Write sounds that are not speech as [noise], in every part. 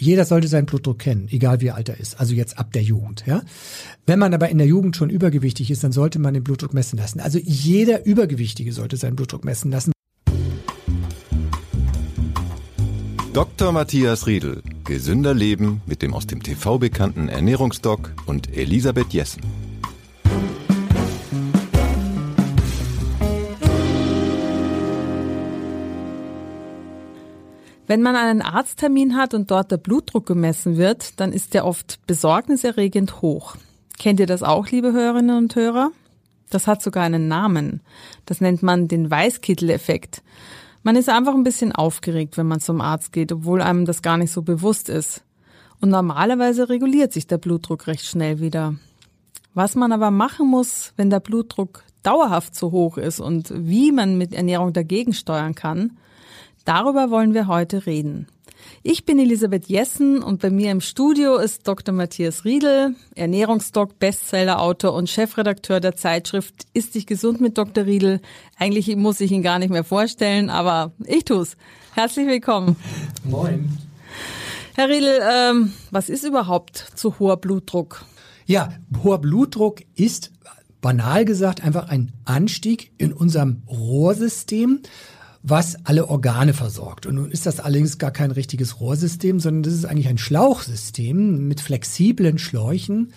Jeder sollte seinen Blutdruck kennen, egal wie alt er ist, also jetzt ab der Jugend. Ja? Wenn man aber in der Jugend schon übergewichtig ist, dann sollte man den Blutdruck messen lassen. Also jeder Übergewichtige sollte seinen Blutdruck messen lassen. Dr. Matthias Riedel. Gesünder Leben mit dem aus dem TV bekannten Ernährungsdoc und Elisabeth Jessen. Wenn man einen Arzttermin hat und dort der Blutdruck gemessen wird, dann ist der oft besorgniserregend hoch. Kennt ihr das auch, liebe Hörerinnen und Hörer? Das hat sogar einen Namen. Das nennt man den Weißkittel-Effekt. Man ist einfach ein bisschen aufgeregt, wenn man zum Arzt geht, obwohl einem das gar nicht so bewusst ist. Und normalerweise reguliert sich der Blutdruck recht schnell wieder. Was man aber machen muss, wenn der Blutdruck dauerhaft zu hoch ist und wie man mit Ernährung dagegen steuern kann, Darüber wollen wir heute reden. Ich bin Elisabeth Jessen und bei mir im Studio ist Dr. Matthias Riedel, Ernährungsdoc, Bestsellerautor und Chefredakteur der Zeitschrift Ist dich gesund mit Dr. Riedel. Eigentlich muss ich ihn gar nicht mehr vorstellen, aber ich tu's. Herzlich willkommen. Moin. Herr Riedel, ähm, was ist überhaupt zu hoher Blutdruck? Ja, hoher Blutdruck ist banal gesagt einfach ein Anstieg in unserem Rohrsystem was alle Organe versorgt. Und nun ist das allerdings gar kein richtiges Rohrsystem, sondern das ist eigentlich ein Schlauchsystem mit flexiblen Schläuchen.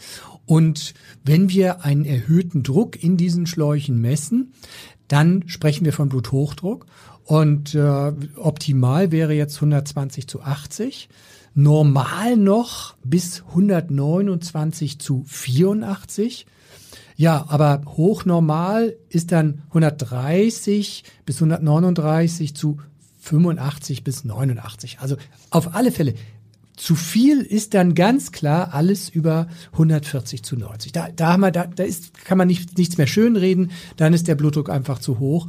Und wenn wir einen erhöhten Druck in diesen Schläuchen messen, dann sprechen wir von Bluthochdruck. Und äh, optimal wäre jetzt 120 zu 80 normal noch bis 129 zu 84. Ja, aber hochnormal ist dann 130 bis 139 zu 85 bis 89. Also auf alle Fälle zu viel ist dann ganz klar alles über 140 zu 90. Da, da haben wir, da, da ist, kann man nicht, nichts mehr schönreden. Dann ist der Blutdruck einfach zu hoch.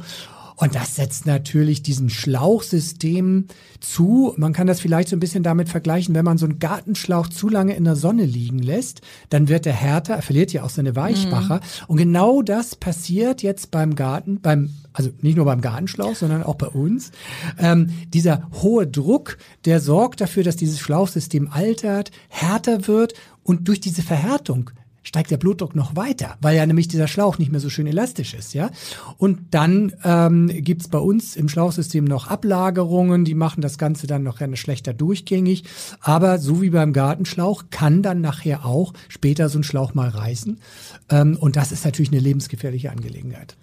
Und das setzt natürlich diesen Schlauchsystem zu. Man kann das vielleicht so ein bisschen damit vergleichen, wenn man so einen Gartenschlauch zu lange in der Sonne liegen lässt, dann wird er härter, er verliert ja auch seine Weichmacher. Mhm. Und genau das passiert jetzt beim Garten, beim also nicht nur beim Gartenschlauch, sondern auch bei uns. Ähm, dieser hohe Druck, der sorgt dafür, dass dieses Schlauchsystem altert, härter wird und durch diese Verhärtung steigt der Blutdruck noch weiter, weil ja nämlich dieser Schlauch nicht mehr so schön elastisch ist, ja. Und dann ähm, gibt bei uns im Schlauchsystem noch Ablagerungen, die machen das Ganze dann noch eine schlechter durchgängig. Aber so wie beim Gartenschlauch kann dann nachher auch später so ein Schlauch mal reißen. Ähm, und das ist natürlich eine lebensgefährliche Angelegenheit.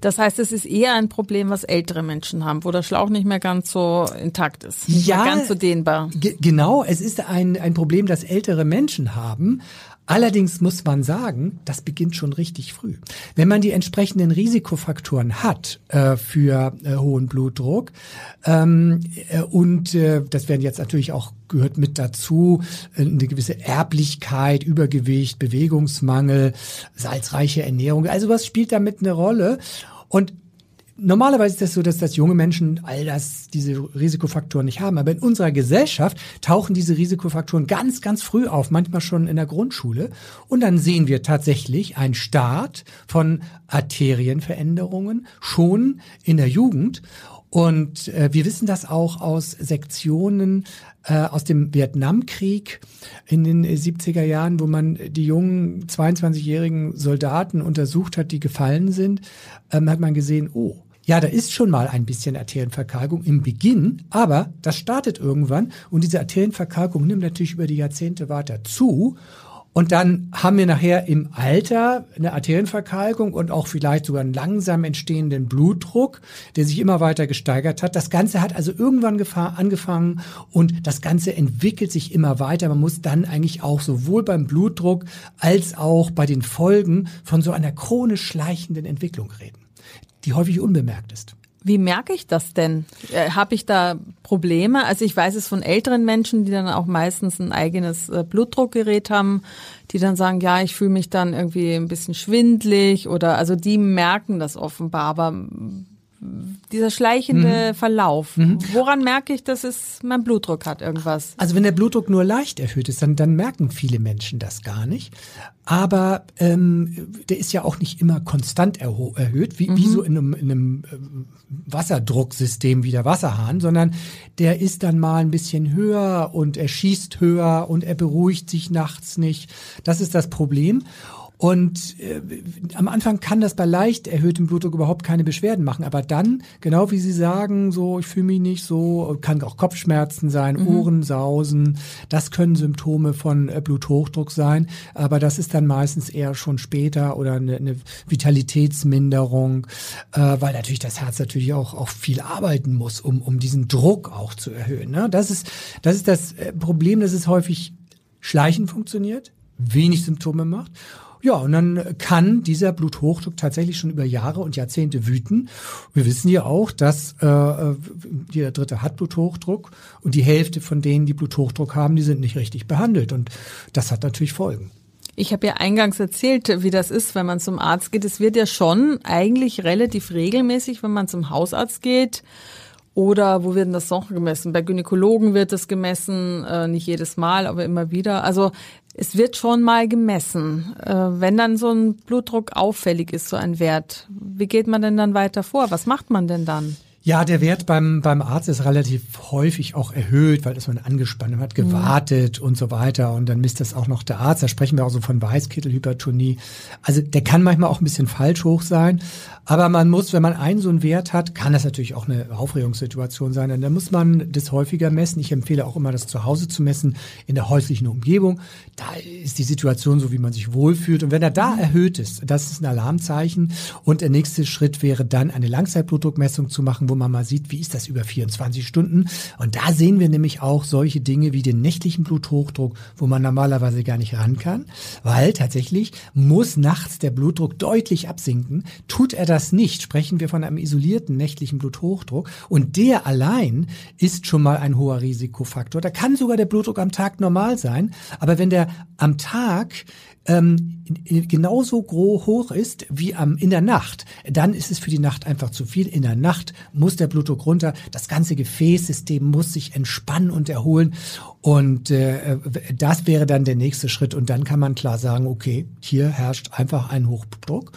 Das heißt, es ist eher ein Problem, was ältere Menschen haben, wo der Schlauch nicht mehr ganz so intakt ist, nicht ja, ganz so dehnbar. Genau, es ist ein, ein Problem, das ältere Menschen haben. Allerdings muss man sagen, das beginnt schon richtig früh. Wenn man die entsprechenden Risikofaktoren hat äh, für äh, hohen Blutdruck ähm, äh, und äh, das werden jetzt natürlich auch gehört mit dazu äh, eine gewisse Erblichkeit, Übergewicht, Bewegungsmangel, salzreiche Ernährung, also was spielt damit eine Rolle? Und Normalerweise ist das so, dass das junge Menschen all das, diese Risikofaktoren nicht haben. Aber in unserer Gesellschaft tauchen diese Risikofaktoren ganz, ganz früh auf, manchmal schon in der Grundschule. Und dann sehen wir tatsächlich einen Start von Arterienveränderungen schon in der Jugend. Und äh, wir wissen das auch aus Sektionen äh, aus dem Vietnamkrieg in den 70er Jahren, wo man die jungen 22-jährigen Soldaten untersucht hat, die gefallen sind, ähm, hat man gesehen, oh, ja, da ist schon mal ein bisschen Arterienverkalkung im Beginn, aber das startet irgendwann und diese Arterienverkalkung nimmt natürlich über die Jahrzehnte weiter zu. Und dann haben wir nachher im Alter eine Arterienverkalkung und auch vielleicht sogar einen langsam entstehenden Blutdruck, der sich immer weiter gesteigert hat. Das Ganze hat also irgendwann angefangen und das Ganze entwickelt sich immer weiter. Man muss dann eigentlich auch sowohl beim Blutdruck als auch bei den Folgen von so einer chronisch schleichenden Entwicklung reden die häufig unbemerkt ist. Wie merke ich das denn? Äh, Habe ich da Probleme? Also ich weiß es von älteren Menschen, die dann auch meistens ein eigenes äh, Blutdruckgerät haben, die dann sagen, ja, ich fühle mich dann irgendwie ein bisschen schwindlig oder also die merken das offenbar. Aber dieser schleichende mhm. Verlauf. Mhm. Woran merke ich, dass es mein Blutdruck hat, irgendwas? Also wenn der Blutdruck nur leicht erhöht ist, dann, dann merken viele Menschen das gar nicht. Aber ähm, der ist ja auch nicht immer konstant erhöht, wie, mhm. wie so in einem, in einem äh, Wasserdrucksystem wie der Wasserhahn, sondern der ist dann mal ein bisschen höher und er schießt höher und er beruhigt sich nachts nicht. Das ist das Problem. Und äh, am Anfang kann das bei leicht erhöhtem Blutdruck überhaupt keine Beschwerden machen. Aber dann, genau wie Sie sagen, so, ich fühle mich nicht so, kann auch Kopfschmerzen sein, mhm. Ohrensausen, das können Symptome von äh, Bluthochdruck sein. Aber das ist dann meistens eher schon später oder eine, eine Vitalitätsminderung, äh, weil natürlich das Herz natürlich auch, auch viel arbeiten muss, um, um diesen Druck auch zu erhöhen. Ne? Das, ist, das ist das äh, Problem, dass es häufig schleichend funktioniert, wenig Symptome macht. Ja, und dann kann dieser Bluthochdruck tatsächlich schon über Jahre und Jahrzehnte wüten. Wir wissen ja auch, dass äh, äh, jeder Dritte hat Bluthochdruck und die Hälfte von denen, die Bluthochdruck haben, die sind nicht richtig behandelt. Und das hat natürlich Folgen. Ich habe ja eingangs erzählt, wie das ist, wenn man zum Arzt geht. Es wird ja schon eigentlich relativ regelmäßig, wenn man zum Hausarzt geht, oder wo wird denn das noch gemessen? Bei Gynäkologen wird das gemessen, äh, nicht jedes Mal, aber immer wieder. Also es wird schon mal gemessen. Äh, wenn dann so ein Blutdruck auffällig ist, so ein Wert, wie geht man denn dann weiter vor? Was macht man denn dann? Ja, der Wert beim, beim Arzt ist relativ häufig auch erhöht, weil das man angespannt hat, gewartet mhm. und so weiter. Und dann misst das auch noch der Arzt. Da sprechen wir auch so von Weißkittelhypertonie. Also der kann manchmal auch ein bisschen falsch hoch sein. Aber man muss, wenn man einen so einen Wert hat, kann das natürlich auch eine Aufregungssituation sein. Und dann muss man das häufiger messen. Ich empfehle auch immer, das zu Hause zu messen, in der häuslichen Umgebung. Da ist die Situation so, wie man sich wohlfühlt. Und wenn er da mhm. erhöht ist, das ist ein Alarmzeichen. Und der nächste Schritt wäre dann, eine Langzeitblutdruckmessung zu machen, wo man mal sieht, wie ist das über 24 Stunden. Und da sehen wir nämlich auch solche Dinge wie den nächtlichen Bluthochdruck, wo man normalerweise gar nicht ran kann. Weil tatsächlich muss nachts der Blutdruck deutlich absinken. Tut er das nicht, sprechen wir von einem isolierten nächtlichen Bluthochdruck und der allein ist schon mal ein hoher Risikofaktor. Da kann sogar der Blutdruck am Tag normal sein, aber wenn der am Tag ähm, genauso hoch ist wie am, in der Nacht, dann ist es für die Nacht einfach zu viel. In der Nacht muss der Blutdruck runter, das ganze Gefäßsystem muss sich entspannen und erholen und äh, das wäre dann der nächste Schritt und dann kann man klar sagen, okay, hier herrscht einfach ein Hochdruck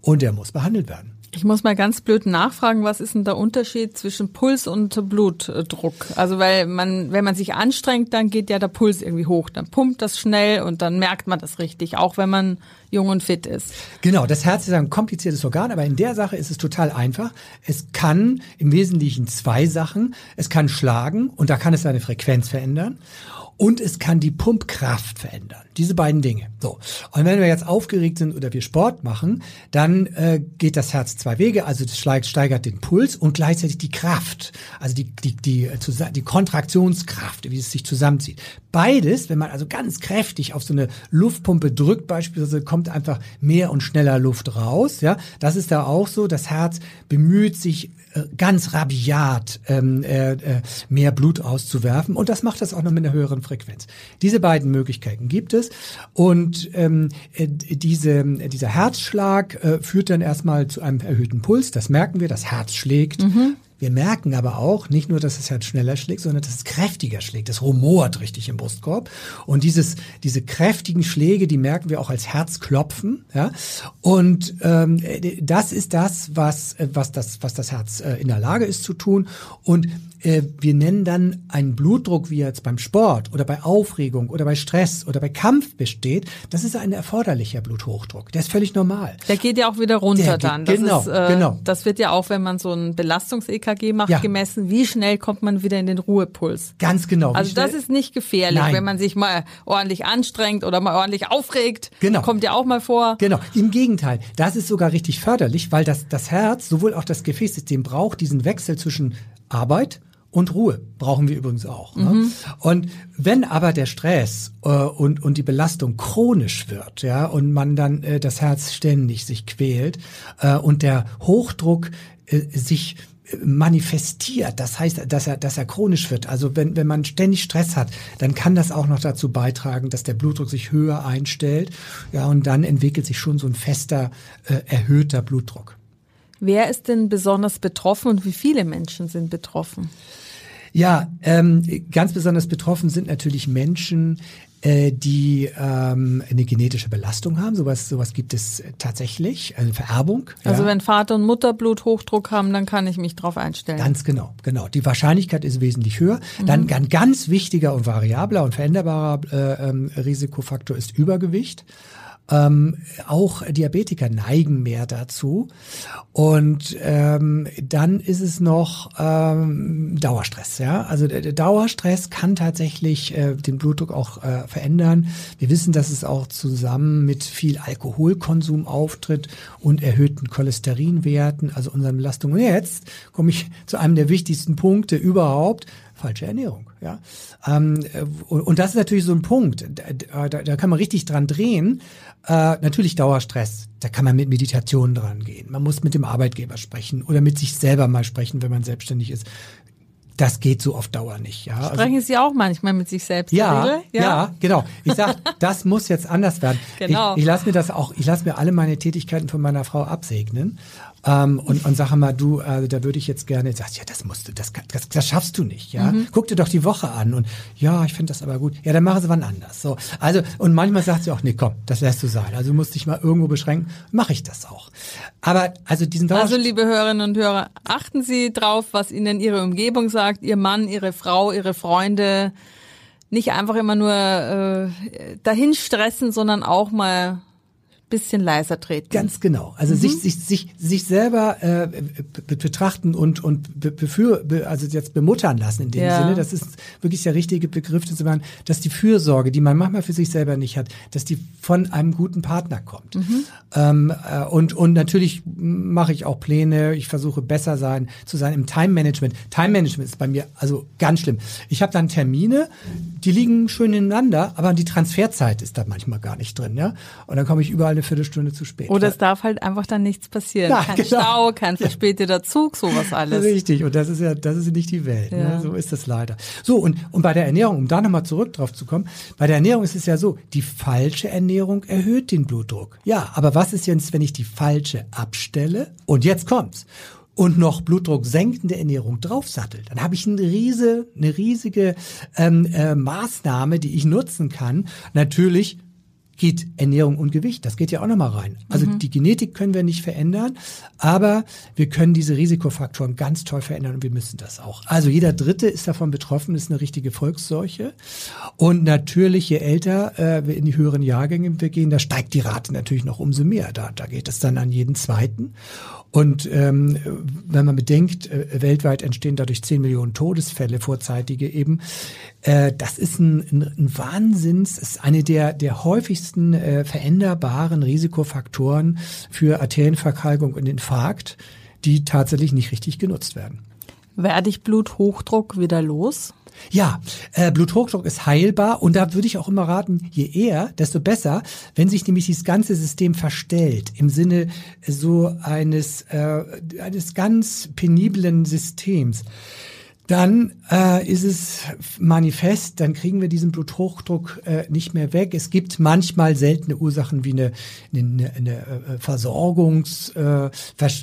und der muss behandelt werden. Ich muss mal ganz blöd nachfragen, was ist denn der Unterschied zwischen Puls und Blutdruck? Also weil man, wenn man sich anstrengt, dann geht ja der Puls irgendwie hoch, dann pumpt das schnell und dann merkt man das richtig, auch wenn man jung und fit ist. Genau, das Herz ist ein kompliziertes Organ, aber in der Sache ist es total einfach. Es kann im Wesentlichen zwei Sachen. Es kann schlagen und da kann es seine Frequenz verändern und es kann die Pumpkraft verändern. Diese beiden Dinge. So. Und wenn wir jetzt aufgeregt sind oder wir Sport machen, dann äh, geht das Herz zwei Wege. Also das steigert den Puls und gleichzeitig die Kraft. Also die, die, die, äh, die Kontraktionskraft, wie es sich zusammenzieht. Beides, wenn man also ganz kräftig auf so eine Luftpumpe drückt, beispielsweise kommt einfach mehr und schneller Luft raus. Ja, das ist da auch so. Das Herz bemüht sich ganz rabiat ähm, äh, äh, mehr Blut auszuwerfen und das macht das auch noch mit einer höheren Frequenz. Diese beiden Möglichkeiten gibt es und ähm, äh, diese, dieser Herzschlag äh, führt dann erstmal zu einem erhöhten Puls. Das merken wir, das Herz schlägt. Mhm. Wir merken aber auch nicht nur, dass das Herz schneller schlägt, sondern dass es kräftiger schlägt. Das rumort richtig im Brustkorb. Und dieses, diese kräftigen Schläge, die merken wir auch als Herzklopfen. Ja? Und ähm, das ist das, was, was, das, was das Herz äh, in der Lage ist zu tun. Und äh, wir nennen dann einen Blutdruck, wie er jetzt beim Sport oder bei Aufregung oder bei Stress oder bei Kampf besteht, das ist ein erforderlicher Bluthochdruck. Der ist völlig normal. Der geht ja auch wieder runter geht, dann. Das genau, ist, äh, genau. Das wird ja auch, wenn man so ein Belastungs-EKG macht, ja. gemessen, wie schnell kommt man wieder in den Ruhepuls. Ganz genau. Also das ist nicht gefährlich, Nein. wenn man sich mal ordentlich anstrengt oder mal ordentlich aufregt. Genau. Kommt ja auch mal vor. Genau. Im Gegenteil, das ist sogar richtig förderlich, weil das, das Herz, sowohl auch das Gefäßsystem braucht diesen Wechsel zwischen Arbeit und Ruhe brauchen wir übrigens auch. Ne? Mhm. Und wenn aber der Stress äh, und, und die Belastung chronisch wird, ja, und man dann äh, das Herz ständig sich quält äh, und der Hochdruck äh, sich manifestiert, das heißt, dass er, dass er chronisch wird. Also wenn, wenn man ständig Stress hat, dann kann das auch noch dazu beitragen, dass der Blutdruck sich höher einstellt. Ja, und dann entwickelt sich schon so ein fester, äh, erhöhter Blutdruck. Wer ist denn besonders betroffen und wie viele Menschen sind betroffen? Ja, ähm, ganz besonders betroffen sind natürlich Menschen, äh, die ähm, eine genetische Belastung haben. Sowas, sowas gibt es tatsächlich, eine Vererbung. Also ja. wenn Vater und Mutter Bluthochdruck haben, dann kann ich mich darauf einstellen. Ganz genau, genau. Die Wahrscheinlichkeit ist wesentlich höher. Mhm. Dann ein ganz wichtiger und variabler und veränderbarer äh, ähm, Risikofaktor ist Übergewicht. Ähm, auch Diabetiker neigen mehr dazu. Und ähm, dann ist es noch ähm, Dauerstress. Ja, also der, der Dauerstress kann tatsächlich äh, den Blutdruck auch äh, verändern. Wir wissen, dass es auch zusammen mit viel Alkoholkonsum auftritt und erhöhten Cholesterinwerten, also unseren Belastungen. Und jetzt komme ich zu einem der wichtigsten Punkte überhaupt falsche Ernährung. Ja, ähm, und, und, das ist natürlich so ein Punkt. Da kann man richtig dran drehen. Äh, natürlich Dauerstress. Da kann man mit Meditation dran gehen. Man muss mit dem Arbeitgeber sprechen oder mit sich selber mal sprechen, wenn man selbstständig ist. Das geht so auf Dauer nicht. Ja? Also Sprechen also, Sie auch manchmal mit sich selbst? Ja, ja, ja, genau. Ich sag, [laughs] das muss jetzt anders werden. Genau. Ich, ich lasse mir das auch, ich lasse mir alle meine Tätigkeiten von meiner Frau absegnen ähm, und, und sag mal, du, äh, da würde ich jetzt gerne, sagst, ja, das musst du, das, das, das schaffst du nicht, ja. Mhm. Guck dir doch die Woche an und ja, ich finde das aber gut. Ja, dann machen sie wann anders. So, also und manchmal sagt sie auch, nee, komm, das lässt du sein. Also du musst dich mal irgendwo beschränken, mache ich das auch. Aber also diesen Dauer Also liebe Hörerinnen und Hörer, achten Sie drauf, was Ihnen Ihre Umgebung sagt, Ihr Mann, Ihre Frau, Ihre Freunde. Nicht einfach immer nur äh, dahin stressen, sondern auch mal bisschen leiser treten. Ganz genau. Also mhm. sich, sich, sich, sich selber äh, betrachten und, und befür, also jetzt bemuttern lassen in dem ja. Sinne. Das ist wirklich der richtige Begriff, zu sagen, dass die Fürsorge, die man manchmal für sich selber nicht hat, dass die von einem guten Partner kommt. Mhm. Ähm, äh, und, und natürlich mache ich auch Pläne. Ich versuche besser sein zu sein im Time Management. Time Management ist bei mir also ganz schlimm. Ich habe dann Termine, die liegen schön ineinander, aber die Transferzeit ist da manchmal gar nicht drin. Ja? Und dann komme ich überall eine Viertelstunde zu spät. Oder es darf halt einfach dann nichts passieren. Ja, kein genau. Stau, kein verspäteter Zug, sowas alles. Richtig, und das ist ja, das ist nicht die Welt. Ne? Ja. Ne? So ist das leider. So, und, und bei der Ernährung, um da nochmal zurück drauf zu kommen, bei der Ernährung ist es ja so, die falsche Ernährung erhöht den Blutdruck. Ja, aber was ist jetzt, wenn ich die falsche abstelle? Und jetzt kommt's und noch Blutdruck senkende Ernährung draufsattelt, dann habe ich eine, riese, eine riesige ähm, äh, Maßnahme, die ich nutzen kann. Natürlich geht Ernährung und Gewicht. Das geht ja auch nochmal rein. Also mhm. die Genetik können wir nicht verändern, aber wir können diese Risikofaktoren ganz toll verändern und wir müssen das auch. Also jeder Dritte ist davon betroffen, ist eine richtige Volksseuche. Und natürlich, je älter äh, wir in die höheren Jahrgänge wir gehen, da steigt die Rate natürlich noch umso mehr. Da, da geht es dann an jeden Zweiten. Und ähm, wenn man bedenkt, äh, weltweit entstehen dadurch 10 Millionen Todesfälle, vorzeitige eben, äh, das ist ein, ein, ein Wahnsinns, ist eine der, der häufigsten äh, veränderbaren Risikofaktoren für Arterienverkalkung und Infarkt, die tatsächlich nicht richtig genutzt werden. Werde ich Bluthochdruck wieder los? Ja, äh, Bluthochdruck ist heilbar und da würde ich auch immer raten, je eher, desto besser, wenn sich nämlich dieses ganze System verstellt, im Sinne so eines, äh, eines ganz peniblen Systems dann äh, ist es manifest, dann kriegen wir diesen Bluthochdruck äh, nicht mehr weg. Es gibt manchmal seltene Ursachen wie eine, eine, eine äh, Versorgungs, äh,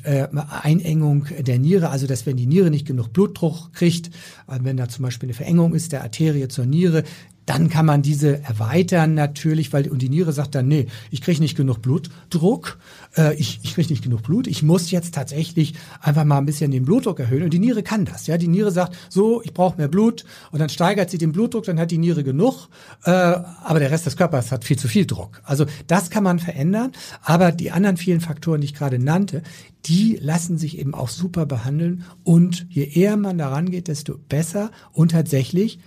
äh, Einengung der Niere, also dass wenn die Niere nicht genug Blutdruck kriegt, also wenn da zum Beispiel eine Verengung ist der Arterie zur Niere, dann kann man diese erweitern natürlich, weil und die Niere sagt dann, nee, ich kriege nicht genug Blutdruck, äh, ich, ich kriege nicht genug Blut, ich muss jetzt tatsächlich einfach mal ein bisschen den Blutdruck erhöhen. Und die Niere kann das. Ja, die Niere sagt, so, ich brauche mehr Blut und dann steigert sie den Blutdruck, dann hat die Niere genug, äh, aber der Rest des Körpers hat viel zu viel Druck. Also das kann man verändern, aber die anderen vielen Faktoren, die ich gerade nannte, die lassen sich eben auch super behandeln und je eher man daran geht, desto besser und tatsächlich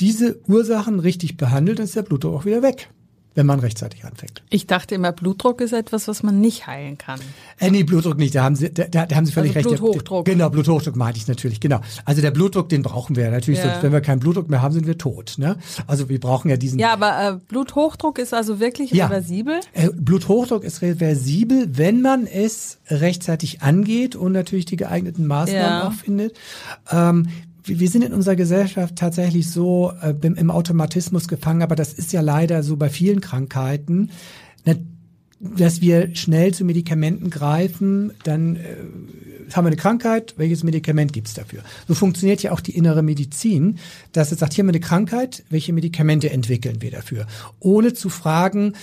diese Ursachen richtig behandelt, dann ist der Blutdruck auch wieder weg wenn man rechtzeitig anfängt. Ich dachte immer, Blutdruck ist etwas, was man nicht heilen kann. Äh, nee, Blutdruck nicht, da haben Sie, da, da haben Sie völlig also recht. Bluthochdruck. Genau, Bluthochdruck meinte ich natürlich, genau. Also der Blutdruck, den brauchen wir natürlich, ja. wenn wir keinen Blutdruck mehr haben, sind wir tot. Ne? Also wir brauchen ja diesen... Ja, aber äh, Bluthochdruck ist also wirklich ja. reversibel? Äh, Bluthochdruck ist reversibel, wenn man es rechtzeitig angeht und natürlich die geeigneten Maßnahmen ja. auch findet. Ähm, wir sind in unserer Gesellschaft tatsächlich so äh, im Automatismus gefangen, aber das ist ja leider so bei vielen Krankheiten. dass wir schnell zu Medikamenten greifen, dann äh, haben wir eine Krankheit, welches Medikament gibt's dafür? So funktioniert ja auch die innere Medizin, dass es sagt, hier haben wir eine Krankheit, welche Medikamente entwickeln wir dafür? Ohne zu fragen,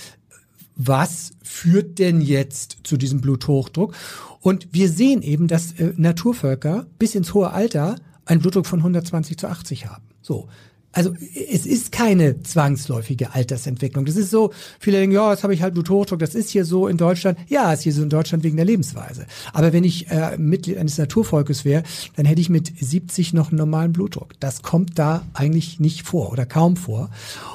was führt denn jetzt zu diesem Bluthochdruck? Und wir sehen eben, dass äh, Naturvölker bis ins hohe Alter einen Blutdruck von 120 zu 80 haben. So also es ist keine zwangsläufige Altersentwicklung. Das ist so, viele denken, ja, jetzt habe ich halt Bluthochdruck, das ist hier so in Deutschland. Ja, ist hier so in Deutschland wegen der Lebensweise. Aber wenn ich äh, Mitglied eines Naturvolkes wäre, dann hätte ich mit 70 noch einen normalen Blutdruck. Das kommt da eigentlich nicht vor oder kaum vor.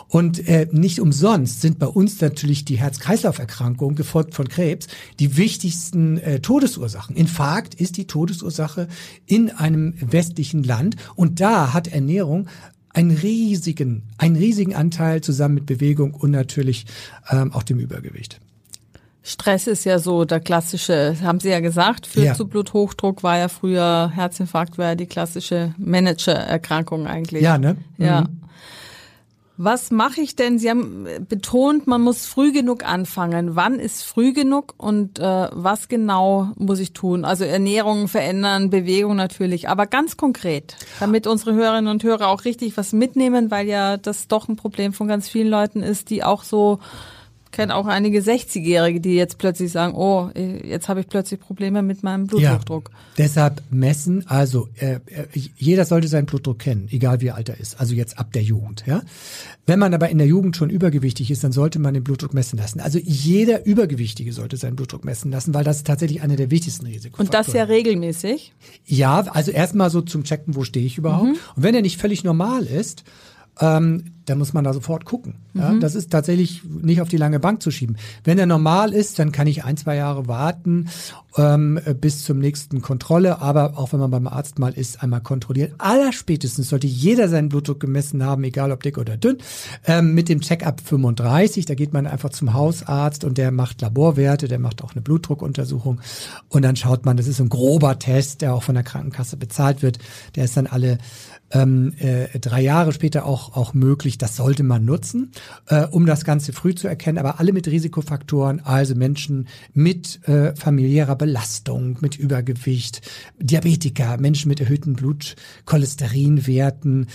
Und äh, nicht umsonst sind bei uns natürlich die Herz-Kreislauf-Erkrankungen, gefolgt von Krebs, die wichtigsten äh, Todesursachen. Infarkt ist die Todesursache in einem westlichen Land. Und da hat Ernährung einen riesigen, einen riesigen Anteil zusammen mit Bewegung und natürlich ähm, auch dem Übergewicht. Stress ist ja so der klassische, haben Sie ja gesagt, führt ja. zu Bluthochdruck, war ja früher Herzinfarkt, war ja die klassische Managererkrankung eigentlich. Ja, ne? Ja. Was mache ich denn? Sie haben betont, man muss früh genug anfangen. Wann ist früh genug und äh, was genau muss ich tun? Also Ernährung verändern, Bewegung natürlich, aber ganz konkret, damit unsere Hörerinnen und Hörer auch richtig was mitnehmen, weil ja das doch ein Problem von ganz vielen Leuten ist, die auch so kenne auch einige 60-Jährige, die jetzt plötzlich sagen, oh, jetzt habe ich plötzlich Probleme mit meinem Blutdruck. Ja, deshalb messen, also äh, äh, jeder sollte seinen Blutdruck kennen, egal wie alt er ist, also jetzt ab der Jugend. Ja? Wenn man aber in der Jugend schon übergewichtig ist, dann sollte man den Blutdruck messen lassen. Also jeder Übergewichtige sollte seinen Blutdruck messen lassen, weil das ist tatsächlich einer der wichtigsten Risikofaktoren. Und das ja regelmäßig? Ja, also erstmal so zum Checken, wo stehe ich überhaupt. Mhm. Und wenn er nicht völlig normal ist, ähm, dann muss man da sofort gucken. Ja? Mhm. Das ist tatsächlich nicht auf die lange Bank zu schieben. Wenn er normal ist, dann kann ich ein, zwei Jahre warten ähm, bis zum nächsten Kontrolle. Aber auch wenn man beim Arzt mal ist, einmal kontrollieren. Allerspätestens sollte jeder seinen Blutdruck gemessen haben, egal ob dick oder dünn. Ähm, mit dem Check-up 35, da geht man einfach zum Hausarzt und der macht Laborwerte, der macht auch eine Blutdruckuntersuchung. Und dann schaut man, das ist ein grober Test, der auch von der Krankenkasse bezahlt wird. Der ist dann alle ähm, äh, drei Jahre später auch, auch möglich. Das sollte man nutzen, äh, um das Ganze früh zu erkennen. Aber alle mit Risikofaktoren, also Menschen mit äh, familiärer Belastung, mit Übergewicht, Diabetiker, Menschen mit erhöhten Blutcholesterinwerten,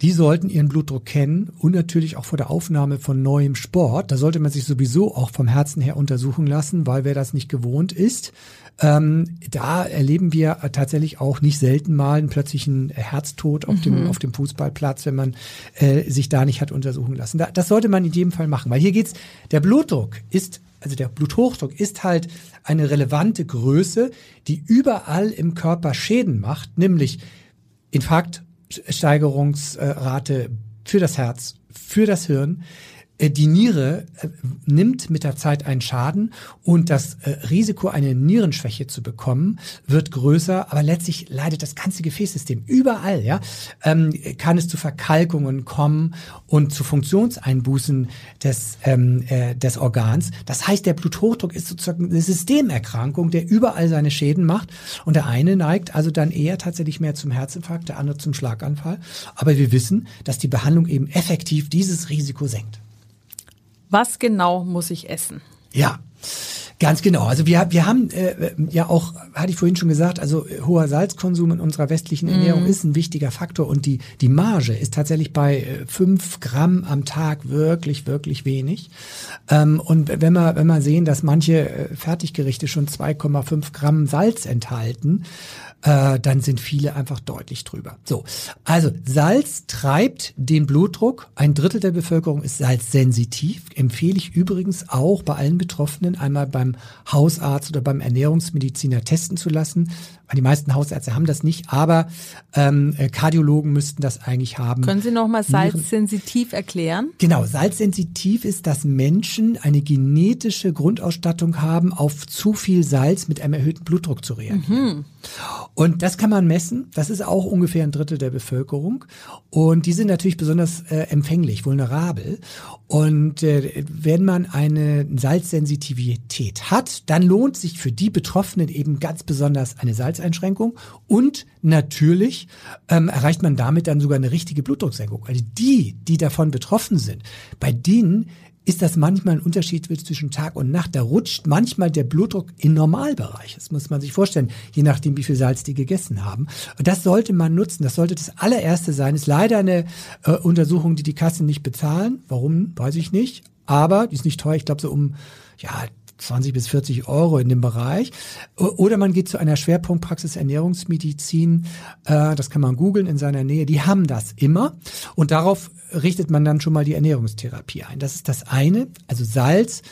die sollten ihren Blutdruck kennen und natürlich auch vor der Aufnahme von neuem Sport. Da sollte man sich sowieso auch vom Herzen her untersuchen lassen, weil wer das nicht gewohnt ist, ähm, da erleben wir tatsächlich auch nicht selten mal einen plötzlichen Herztod auf, mhm. dem, auf dem Fußballplatz, wenn man äh, sich da nicht hat untersuchen lassen. Da, das sollte man in jedem Fall machen, weil hier geht's, der Blutdruck ist also der Bluthochdruck ist halt eine relevante Größe, die überall im Körper Schäden macht, nämlich Infarktsteigerungsrate für das Herz, für das Hirn, die Niere äh, nimmt mit der Zeit einen Schaden und das äh, Risiko, eine Nierenschwäche zu bekommen, wird größer, aber letztlich leidet das ganze Gefäßsystem überall, ja, ähm, kann es zu Verkalkungen kommen und zu Funktionseinbußen des, ähm, des Organs. Das heißt, der Bluthochdruck ist sozusagen eine Systemerkrankung, der überall seine Schäden macht und der eine neigt also dann eher tatsächlich mehr zum Herzinfarkt, der andere zum Schlaganfall. Aber wir wissen, dass die Behandlung eben effektiv dieses Risiko senkt. Was genau muss ich essen? Ja. Ganz genau. Also wir, wir haben äh, ja auch, hatte ich vorhin schon gesagt, also hoher Salzkonsum in unserer westlichen Ernährung mm. ist ein wichtiger Faktor und die, die Marge ist tatsächlich bei äh, fünf Gramm am Tag wirklich, wirklich wenig. Ähm, und wenn wir, wenn wir sehen, dass manche äh, Fertiggerichte schon 2,5 Gramm Salz enthalten, äh, dann sind viele einfach deutlich drüber. So, also Salz treibt den Blutdruck. Ein Drittel der Bevölkerung ist salzsensitiv. Empfehle ich übrigens auch bei allen Betroffenen einmal beim Hausarzt oder beim Ernährungsmediziner testen zu lassen, weil die meisten Hausärzte haben das nicht, aber ähm, äh, Kardiologen müssten das eigentlich haben. Können Sie nochmal salzsensitiv erklären? Genau, salzsensitiv ist, dass Menschen eine genetische Grundausstattung haben, auf zu viel Salz mit einem erhöhten Blutdruck zu reagieren. Mhm. Und das kann man messen. Das ist auch ungefähr ein Drittel der Bevölkerung. Und die sind natürlich besonders äh, empfänglich, vulnerabel. Und äh, wenn man eine Salzsensitivität hat, dann lohnt sich für die Betroffenen eben ganz besonders eine Salzeinschränkung. Und natürlich ähm, erreicht man damit dann sogar eine richtige Blutdrucksenkung. Also die, die davon betroffen sind, bei denen ist das manchmal ein Unterschied zwischen Tag und Nacht. Da rutscht manchmal der Blutdruck in Normalbereich. Das muss man sich vorstellen, je nachdem, wie viel Salz die gegessen haben. Und das sollte man nutzen. Das sollte das allererste sein. Ist leider eine äh, Untersuchung, die die Kassen nicht bezahlen. Warum, weiß ich nicht. Aber die ist nicht teuer. Ich glaube so um ja 20 bis 40 Euro in dem Bereich. Oder man geht zu einer Schwerpunktpraxis Ernährungsmedizin. Äh, das kann man googeln in seiner Nähe. Die haben das immer. Und darauf richtet man dann schon mal die Ernährungstherapie ein. Das ist das eine. Also Salz.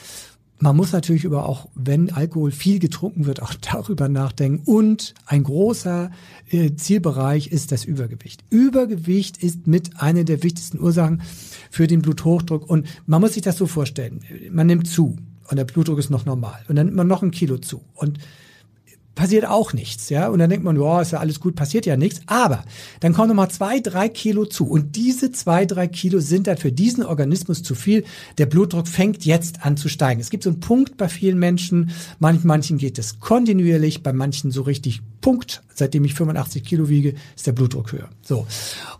Man muss natürlich über auch, wenn Alkohol viel getrunken wird, auch [laughs] darüber nachdenken. Und ein großer äh, Zielbereich ist das Übergewicht. Übergewicht ist mit einer der wichtigsten Ursachen für den Bluthochdruck. Und man muss sich das so vorstellen. Man nimmt zu und der Blutdruck ist noch normal. Und dann nimmt man noch ein Kilo zu. Und passiert auch nichts, ja. Und dann denkt man, ja, ist ja alles gut, passiert ja nichts. Aber dann kommen nochmal zwei, drei Kilo zu. Und diese zwei, drei Kilo sind dann für diesen Organismus zu viel. Der Blutdruck fängt jetzt an zu steigen. Es gibt so einen Punkt bei vielen Menschen. Manch, manchen geht es kontinuierlich, bei manchen so richtig Punkt. Seitdem ich 85 Kilo wiege, ist der Blutdruck höher. So.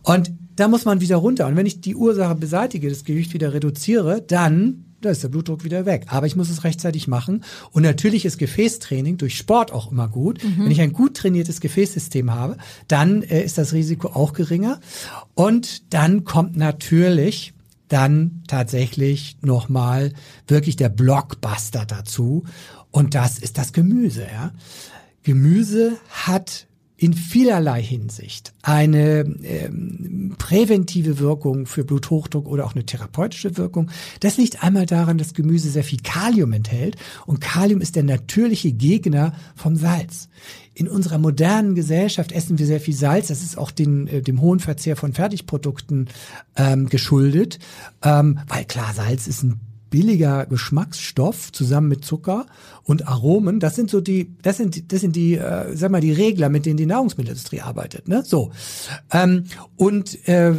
Und da muss man wieder runter. Und wenn ich die Ursache beseitige, das Gewicht wieder reduziere, dann da ist der Blutdruck wieder weg. Aber ich muss es rechtzeitig machen. Und natürlich ist Gefäßtraining durch Sport auch immer gut. Mhm. Wenn ich ein gut trainiertes Gefäßsystem habe, dann äh, ist das Risiko auch geringer. Und dann kommt natürlich dann tatsächlich nochmal wirklich der Blockbuster dazu. Und das ist das Gemüse, ja. Gemüse hat in vielerlei Hinsicht eine ähm, präventive Wirkung für Bluthochdruck oder auch eine therapeutische Wirkung. Das liegt einmal daran, dass Gemüse sehr viel Kalium enthält und Kalium ist der natürliche Gegner vom Salz. In unserer modernen Gesellschaft essen wir sehr viel Salz. Das ist auch den, äh, dem hohen Verzehr von Fertigprodukten ähm, geschuldet, ähm, weil klar, Salz ist ein billiger Geschmacksstoff zusammen mit Zucker und Aromen. Das sind so die, das sind, das sind die, äh, sag mal, die Regler, mit denen die Nahrungsmittelindustrie arbeitet. Ne? So ähm, und äh,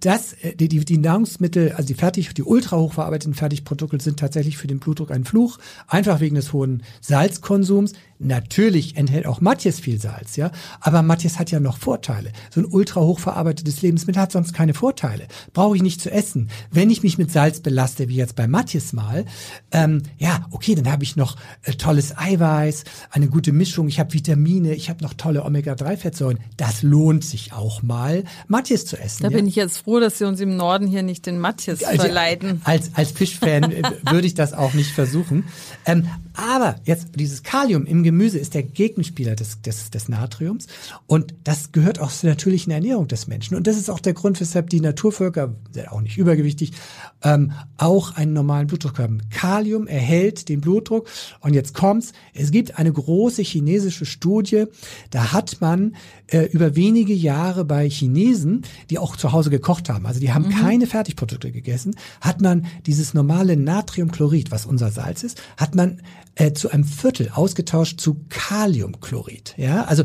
das, äh, die, die, die Nahrungsmittel, also die fertig, die ultra hochverarbeiteten Fertigprodukte sind tatsächlich für den Blutdruck ein Fluch, einfach wegen des hohen Salzkonsums. Natürlich enthält auch Matjes viel Salz, ja, aber Matjes hat ja noch Vorteile. So ein ultra hochverarbeitetes Lebensmittel hat sonst keine Vorteile. Brauche ich nicht zu essen. Wenn ich mich mit Salz belaste, wie jetzt bei Matjes mal, ähm, ja, okay, dann habe ich noch äh, tolles Eiweiß, eine gute Mischung, ich habe Vitamine, ich habe noch tolle Omega-3-Fettsäuren. Das lohnt sich auch mal, Matjes zu essen. Da ja? bin ich jetzt froh, dass Sie uns im Norden hier nicht den Matjes also, verleiten. Als, als Fischfan [laughs] würde ich das auch nicht versuchen. Ähm, aber jetzt dieses Kalium im Gemüse ist der Gegenspieler des, des, des Natriums und das gehört auch zur natürlichen Ernährung des Menschen. Und das ist auch der Grund, weshalb die Naturvölker, auch nicht übergewichtig, ähm, auch einen normalen Blutdruck haben. Kalium erhält den Blutdruck und jetzt kommt's. Es gibt eine große chinesische Studie, da hat man äh, über wenige Jahre bei Chinesen, die auch zu Hause gekocht haben, also die haben mhm. keine Fertigprodukte gegessen, hat man dieses normale Natriumchlorid, was unser Salz ist, hat man äh, zu einem Viertel ausgetauscht zu Kaliumchlorid. Ja, also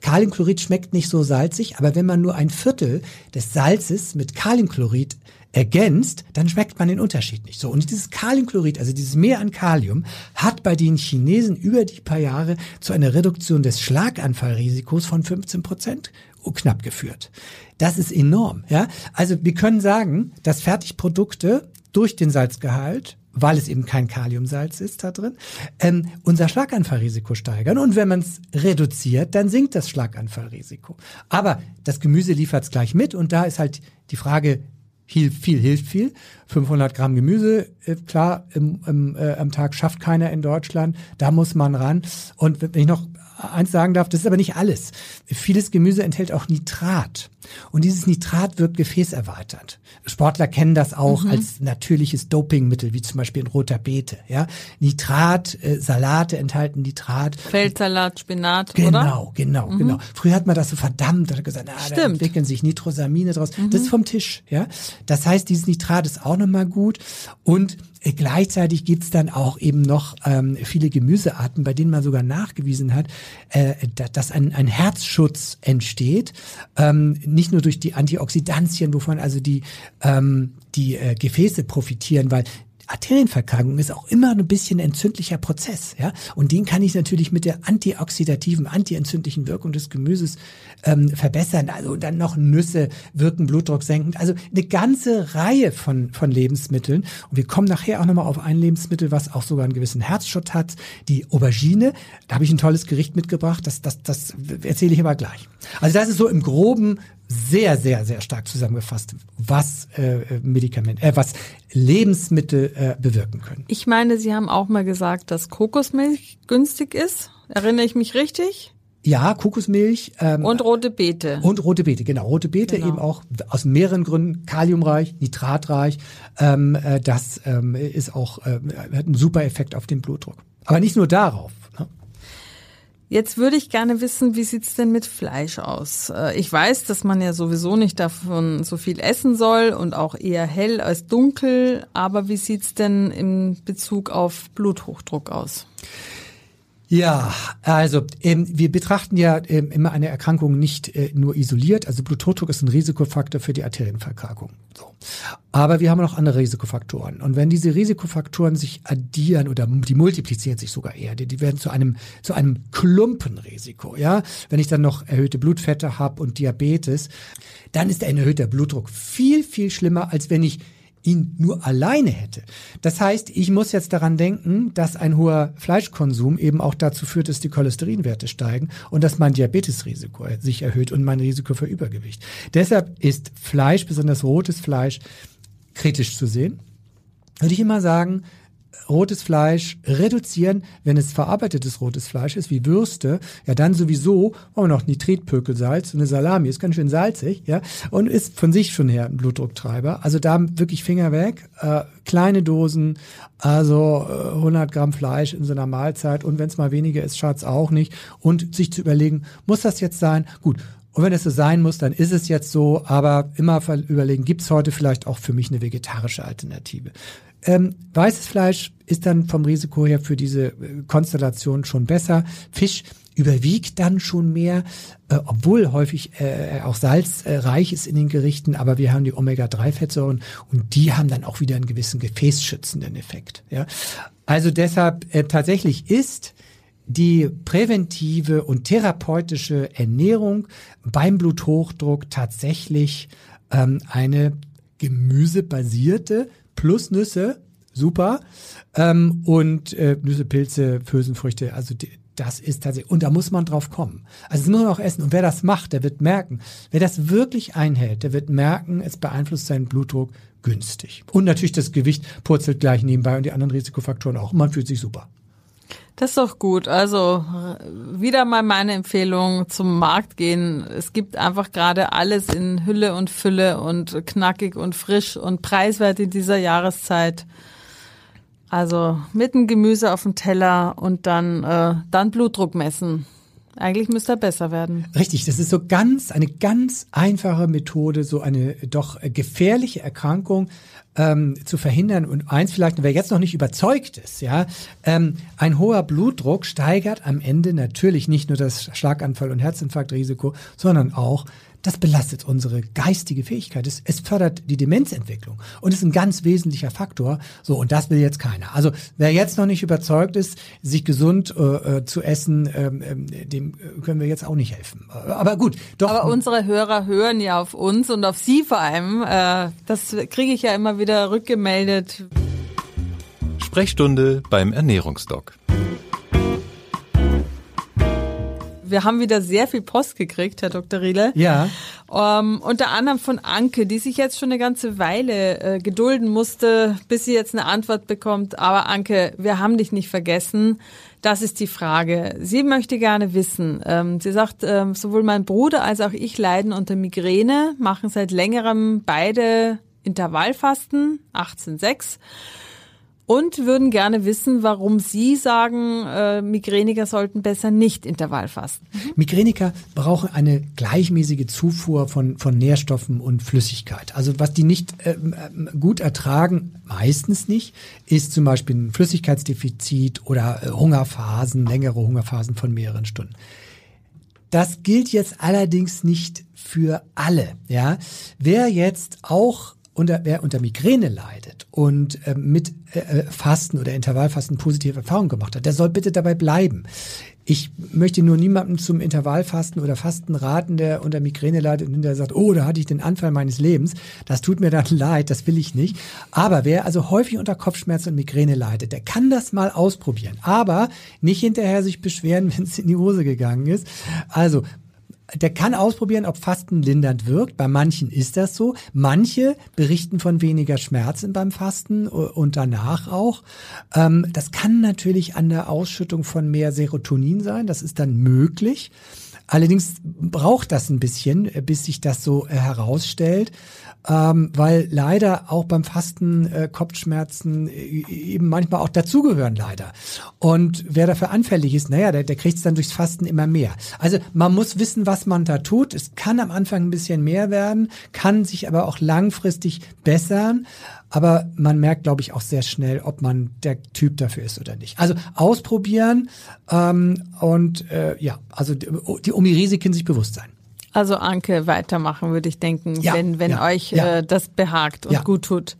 Kaliumchlorid schmeckt nicht so salzig, aber wenn man nur ein Viertel des Salzes mit Kaliumchlorid ergänzt, dann schmeckt man den Unterschied nicht so. Und dieses Kaliumchlorid, also dieses Mehr an Kalium, hat bei den Chinesen über die paar Jahre zu einer Reduktion des Schlaganfallrisikos von 15 Prozent knapp geführt. Das ist enorm, ja. Also wir können sagen, dass Fertigprodukte durch den Salzgehalt weil es eben kein Kaliumsalz ist da drin, ähm, unser Schlaganfallrisiko steigern. Und wenn man es reduziert, dann sinkt das Schlaganfallrisiko. Aber das Gemüse liefert es gleich mit und da ist halt die Frage, viel, viel hilft viel. 500 Gramm Gemüse, äh, klar, im, im, äh, am Tag schafft keiner in Deutschland. Da muss man ran. Und wenn ich noch eins sagen darf, das ist aber nicht alles. Vieles Gemüse enthält auch Nitrat. Und dieses Nitrat wirkt gefäßerweiternd. Sportler kennen das auch mhm. als natürliches Dopingmittel, wie zum Beispiel in roter Beete. Ja? Nitrat, äh, Salate enthalten Nitrat. Feldsalat, Spinat, genau, oder? Genau, genau, mhm. genau. Früher hat man das so verdammt, hat gesagt, ah, da entwickeln sich Nitrosamine draus. Mhm. Das ist vom Tisch. Ja? Das heißt, dieses Nitrat ist auch nochmal gut. Und gleichzeitig gibt's dann auch eben noch ähm, viele Gemüsearten, bei denen man sogar nachgewiesen hat, äh, dass ein, ein Herzschutz entsteht. Ähm, nicht nur durch die Antioxidantien, wovon also die, ähm, die äh, Gefäße profitieren, weil Arterienverkalkung ist auch immer ein bisschen entzündlicher Prozess, ja. Und den kann ich natürlich mit der antioxidativen, antientzündlichen Wirkung des Gemüses ähm, verbessern. Also dann noch Nüsse wirken Blutdruck senkend. Also eine ganze Reihe von von Lebensmitteln. Und wir kommen nachher auch nochmal auf ein Lebensmittel, was auch sogar einen gewissen Herzschutz hat, die Aubergine. Da habe ich ein tolles Gericht mitgebracht. Das das das erzähle ich aber gleich. Also das ist so im Groben sehr, sehr, sehr stark zusammengefasst, was äh, Medikament, äh, was Lebensmittel äh, bewirken können. Ich meine, Sie haben auch mal gesagt, dass Kokosmilch günstig ist. Erinnere ich mich richtig? Ja, Kokosmilch. Ähm, und rote Beete. Und rote Beete, genau. Rote Beete genau. eben auch aus mehreren Gründen, kaliumreich, nitratreich. Ähm, äh, das ähm, ist auch, äh, hat einen super Effekt auf den Blutdruck. Aber nicht nur darauf. Jetzt würde ich gerne wissen, wie sieht's denn mit Fleisch aus? Äh, ich weiß, dass man ja sowieso nicht davon so viel essen soll und auch eher hell als dunkel, aber wie sieht's denn im Bezug auf Bluthochdruck aus? Ja, also ähm, wir betrachten ja ähm, immer eine Erkrankung nicht äh, nur isoliert. Also Bluthochdruck ist ein Risikofaktor für die Arterienverkalkung. So. Aber wir haben noch andere Risikofaktoren. Und wenn diese Risikofaktoren sich addieren oder die multiplizieren sich sogar eher, die, die werden zu einem zu einem Klumpenrisiko. Ja, wenn ich dann noch erhöhte Blutfette habe und Diabetes, dann ist ein erhöhter Blutdruck viel viel schlimmer, als wenn ich ihn nur alleine hätte. Das heißt, ich muss jetzt daran denken, dass ein hoher Fleischkonsum eben auch dazu führt, dass die Cholesterinwerte steigen und dass mein Diabetesrisiko sich erhöht und mein Risiko für Übergewicht. Deshalb ist Fleisch, besonders rotes Fleisch, kritisch zu sehen. Würde ich immer sagen, rotes Fleisch reduzieren, wenn es verarbeitetes rotes Fleisch ist, wie Würste, ja dann sowieso wir noch Nitritpökelsalz, eine Salami ist ganz schön salzig, ja, und ist von sich schon her ein Blutdrucktreiber. Also da wirklich Finger weg, äh, kleine Dosen, also äh, 100 Gramm Fleisch in so einer Mahlzeit und wenn es mal weniger ist, schaut's auch nicht und sich zu überlegen, muss das jetzt sein? Gut, und wenn es so sein muss, dann ist es jetzt so, aber immer überlegen, gibt es heute vielleicht auch für mich eine vegetarische Alternative? Ähm, weißes Fleisch ist dann vom Risiko her für diese äh, Konstellation schon besser. Fisch überwiegt dann schon mehr, äh, obwohl häufig äh, auch salzreich äh, ist in den Gerichten, aber wir haben die Omega-3-Fettsäuren und die haben dann auch wieder einen gewissen gefäßschützenden Effekt. Ja? Also deshalb äh, tatsächlich ist die präventive und therapeutische Ernährung beim Bluthochdruck tatsächlich ähm, eine gemüsebasierte plus Nüsse, super. Ähm, und äh, Nüsse, Pilze, Hülsenfrüchte, also die, das ist tatsächlich, und da muss man drauf kommen. Also das muss man auch essen. Und wer das macht, der wird merken, wer das wirklich einhält, der wird merken, es beeinflusst seinen Blutdruck günstig. Und natürlich das Gewicht purzelt gleich nebenbei und die anderen Risikofaktoren auch. Und man fühlt sich super. Das ist doch gut. Also wieder mal meine Empfehlung zum Markt gehen. Es gibt einfach gerade alles in Hülle und Fülle und knackig und frisch und preiswert in dieser Jahreszeit. Also mit dem Gemüse auf dem Teller und dann äh, dann Blutdruck messen. Eigentlich müsste er besser werden. Richtig, das ist so ganz eine ganz einfache Methode, so eine doch gefährliche Erkrankung ähm, zu verhindern. Und eins vielleicht, wer jetzt noch nicht überzeugt ist, ja, ähm, ein hoher Blutdruck steigert am Ende natürlich nicht nur das Schlaganfall- und Herzinfarktrisiko, sondern auch das belastet unsere geistige Fähigkeit. Es, es fördert die Demenzentwicklung und ist ein ganz wesentlicher Faktor. So, und das will jetzt keiner. Also wer jetzt noch nicht überzeugt ist, sich gesund äh, äh zu essen, ähm, ähm, dem äh, können wir jetzt auch nicht helfen. Aber gut, doch. Aber unsere Hörer hören ja auf uns und auf Sie vor allem. Äh, das kriege ich ja immer wieder rückgemeldet. Sprechstunde beim Ernährungsdoc wir haben wieder sehr viel Post gekriegt, Herr Dr. Riele. Ja. Um, ähm, unter anderem von Anke, die sich jetzt schon eine ganze Weile äh, gedulden musste, bis sie jetzt eine Antwort bekommt. Aber Anke, wir haben dich nicht vergessen. Das ist die Frage. Sie möchte gerne wissen. Ähm, sie sagt, ähm, sowohl mein Bruder als auch ich leiden unter Migräne, machen seit längerem beide Intervallfasten, 18,6 und würden gerne wissen, warum Sie sagen, äh, Migräniker sollten besser nicht Intervall fasten. Mhm. Migräniker brauchen eine gleichmäßige Zufuhr von, von Nährstoffen und Flüssigkeit. Also was die nicht ähm, gut ertragen, meistens nicht, ist zum Beispiel ein Flüssigkeitsdefizit oder äh, Hungerphasen, längere Hungerphasen von mehreren Stunden. Das gilt jetzt allerdings nicht für alle. Ja, wer jetzt auch unter, wer unter Migräne leidet und äh, mit äh, äh, Fasten oder Intervallfasten positive Erfahrungen gemacht hat, der soll bitte dabei bleiben. Ich möchte nur niemandem zum Intervallfasten oder Fasten raten, der unter Migräne leidet und hinterher sagt, oh, da hatte ich den Anfall meines Lebens. Das tut mir dann [laughs] leid, das will ich nicht. Aber wer also häufig unter Kopfschmerzen und Migräne leidet, der kann das mal ausprobieren. Aber nicht hinterher sich beschweren, [laughs] wenn es in die Hose gegangen ist. Also der kann ausprobieren, ob Fasten lindernd wirkt. Bei manchen ist das so. Manche berichten von weniger Schmerzen beim Fasten und danach auch. Ähm, das kann natürlich an der Ausschüttung von mehr Serotonin sein. Das ist dann möglich. Allerdings braucht das ein bisschen, bis sich das so herausstellt ähm, weil leider auch beim Fasten äh, Kopfschmerzen äh, eben manchmal auch dazugehören leider. Und wer dafür anfällig ist, naja, der, der kriegt es dann durchs Fasten immer mehr. Also man muss wissen, was man da tut. Es kann am Anfang ein bisschen mehr werden, kann sich aber auch langfristig bessern. Aber man merkt, glaube ich, auch sehr schnell, ob man der Typ dafür ist oder nicht. Also ausprobieren ähm, und äh, ja, also die, um die Risiken sich bewusst sein. Also Anke, weitermachen würde ich denken, ja, wenn, wenn ja, euch ja. Äh, das behagt und gut tut.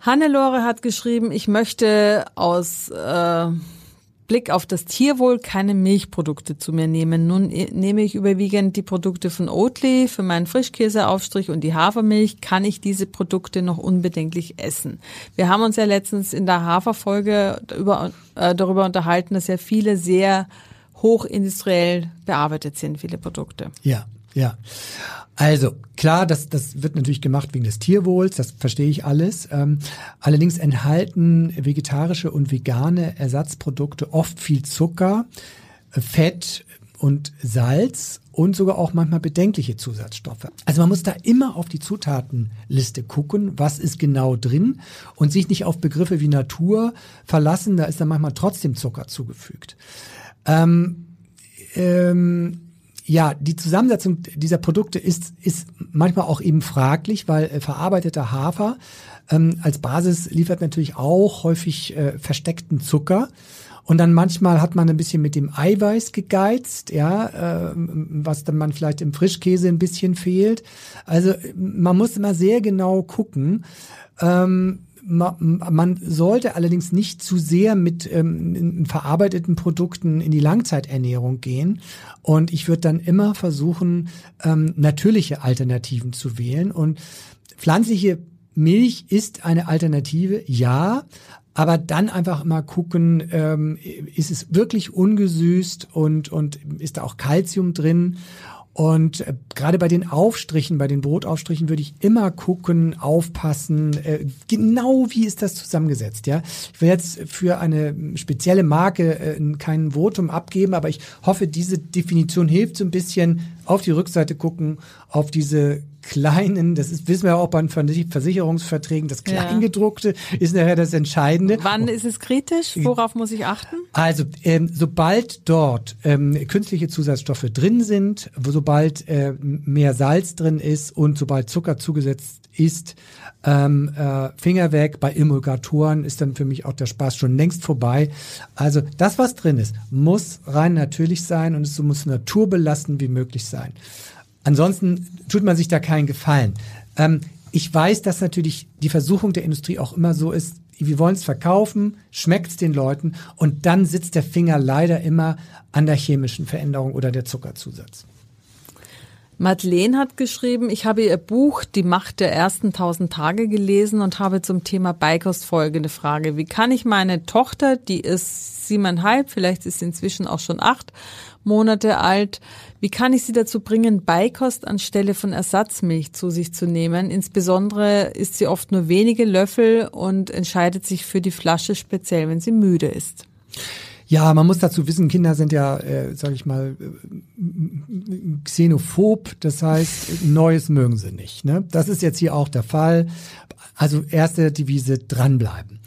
Hannelore hat geschrieben, ich möchte aus äh, Blick auf das Tierwohl keine Milchprodukte zu mir nehmen. Nun äh, nehme ich überwiegend die Produkte von Oatly für meinen Frischkäseaufstrich und die Hafermilch. Kann ich diese Produkte noch unbedenklich essen? Wir haben uns ja letztens in der Haferfolge über, äh, darüber unterhalten, dass ja viele sehr hochindustriell bearbeitet sind, viele Produkte. Ja. Ja. Also klar, das, das wird natürlich gemacht wegen des Tierwohls, das verstehe ich alles. Ähm, allerdings enthalten vegetarische und vegane Ersatzprodukte oft viel Zucker, äh, Fett und Salz und sogar auch manchmal bedenkliche Zusatzstoffe. Also man muss da immer auf die Zutatenliste gucken, was ist genau drin und sich nicht auf Begriffe wie Natur verlassen, da ist dann manchmal trotzdem Zucker zugefügt. Ähm, ähm, ja, die Zusammensetzung dieser Produkte ist, ist manchmal auch eben fraglich, weil äh, verarbeiteter Hafer ähm, als Basis liefert natürlich auch häufig äh, versteckten Zucker. Und dann manchmal hat man ein bisschen mit dem Eiweiß gegeizt, ja, äh, was dann man vielleicht im Frischkäse ein bisschen fehlt. Also man muss immer sehr genau gucken. Ähm, man sollte allerdings nicht zu sehr mit ähm, verarbeiteten Produkten in die Langzeiternährung gehen. Und ich würde dann immer versuchen, ähm, natürliche Alternativen zu wählen. Und pflanzliche Milch ist eine Alternative, ja, aber dann einfach mal gucken, ähm, ist es wirklich ungesüßt und, und ist da auch Kalzium drin? Und äh, gerade bei den Aufstrichen, bei den Brotaufstrichen würde ich immer gucken, aufpassen, äh, genau wie ist das zusammengesetzt. Ja, ich will jetzt für eine spezielle Marke äh, kein Votum abgeben, aber ich hoffe, diese Definition hilft so ein bisschen auf die Rückseite gucken, auf diese kleinen, das ist, wissen wir ja auch bei Versicherungsverträgen, das Kleingedruckte ja. ist nachher das Entscheidende. Wann ist es kritisch? Worauf muss ich achten? Also, ähm, sobald dort ähm, künstliche Zusatzstoffe drin sind, sobald äh, mehr Salz drin ist und sobald Zucker zugesetzt ist, ähm, äh, Finger weg. Bei Emulgatoren ist dann für mich auch der Spaß schon längst vorbei. Also das, was drin ist, muss rein natürlich sein und es muss naturbelassen wie möglich sein. Ansonsten tut man sich da keinen Gefallen. Ähm, ich weiß, dass natürlich die Versuchung der Industrie auch immer so ist, wir wollen es verkaufen, schmeckt es den Leuten und dann sitzt der Finger leider immer an der chemischen Veränderung oder der Zuckerzusatz. Madeleine hat geschrieben, ich habe ihr Buch Die Macht der ersten tausend Tage gelesen und habe zum Thema Beikost folgende Frage. Wie kann ich meine Tochter, die ist siebeneinhalb, vielleicht ist sie inzwischen auch schon acht Monate alt, wie kann ich sie dazu bringen, Beikost anstelle von Ersatzmilch zu sich zu nehmen? Insbesondere isst sie oft nur wenige Löffel und entscheidet sich für die Flasche speziell, wenn sie müde ist. Ja, man muss dazu wissen, Kinder sind ja, äh, sage ich mal, äh, xenophob. Das heißt, Neues mögen sie nicht. Ne? Das ist jetzt hier auch der Fall. Also erste Devise dranbleiben.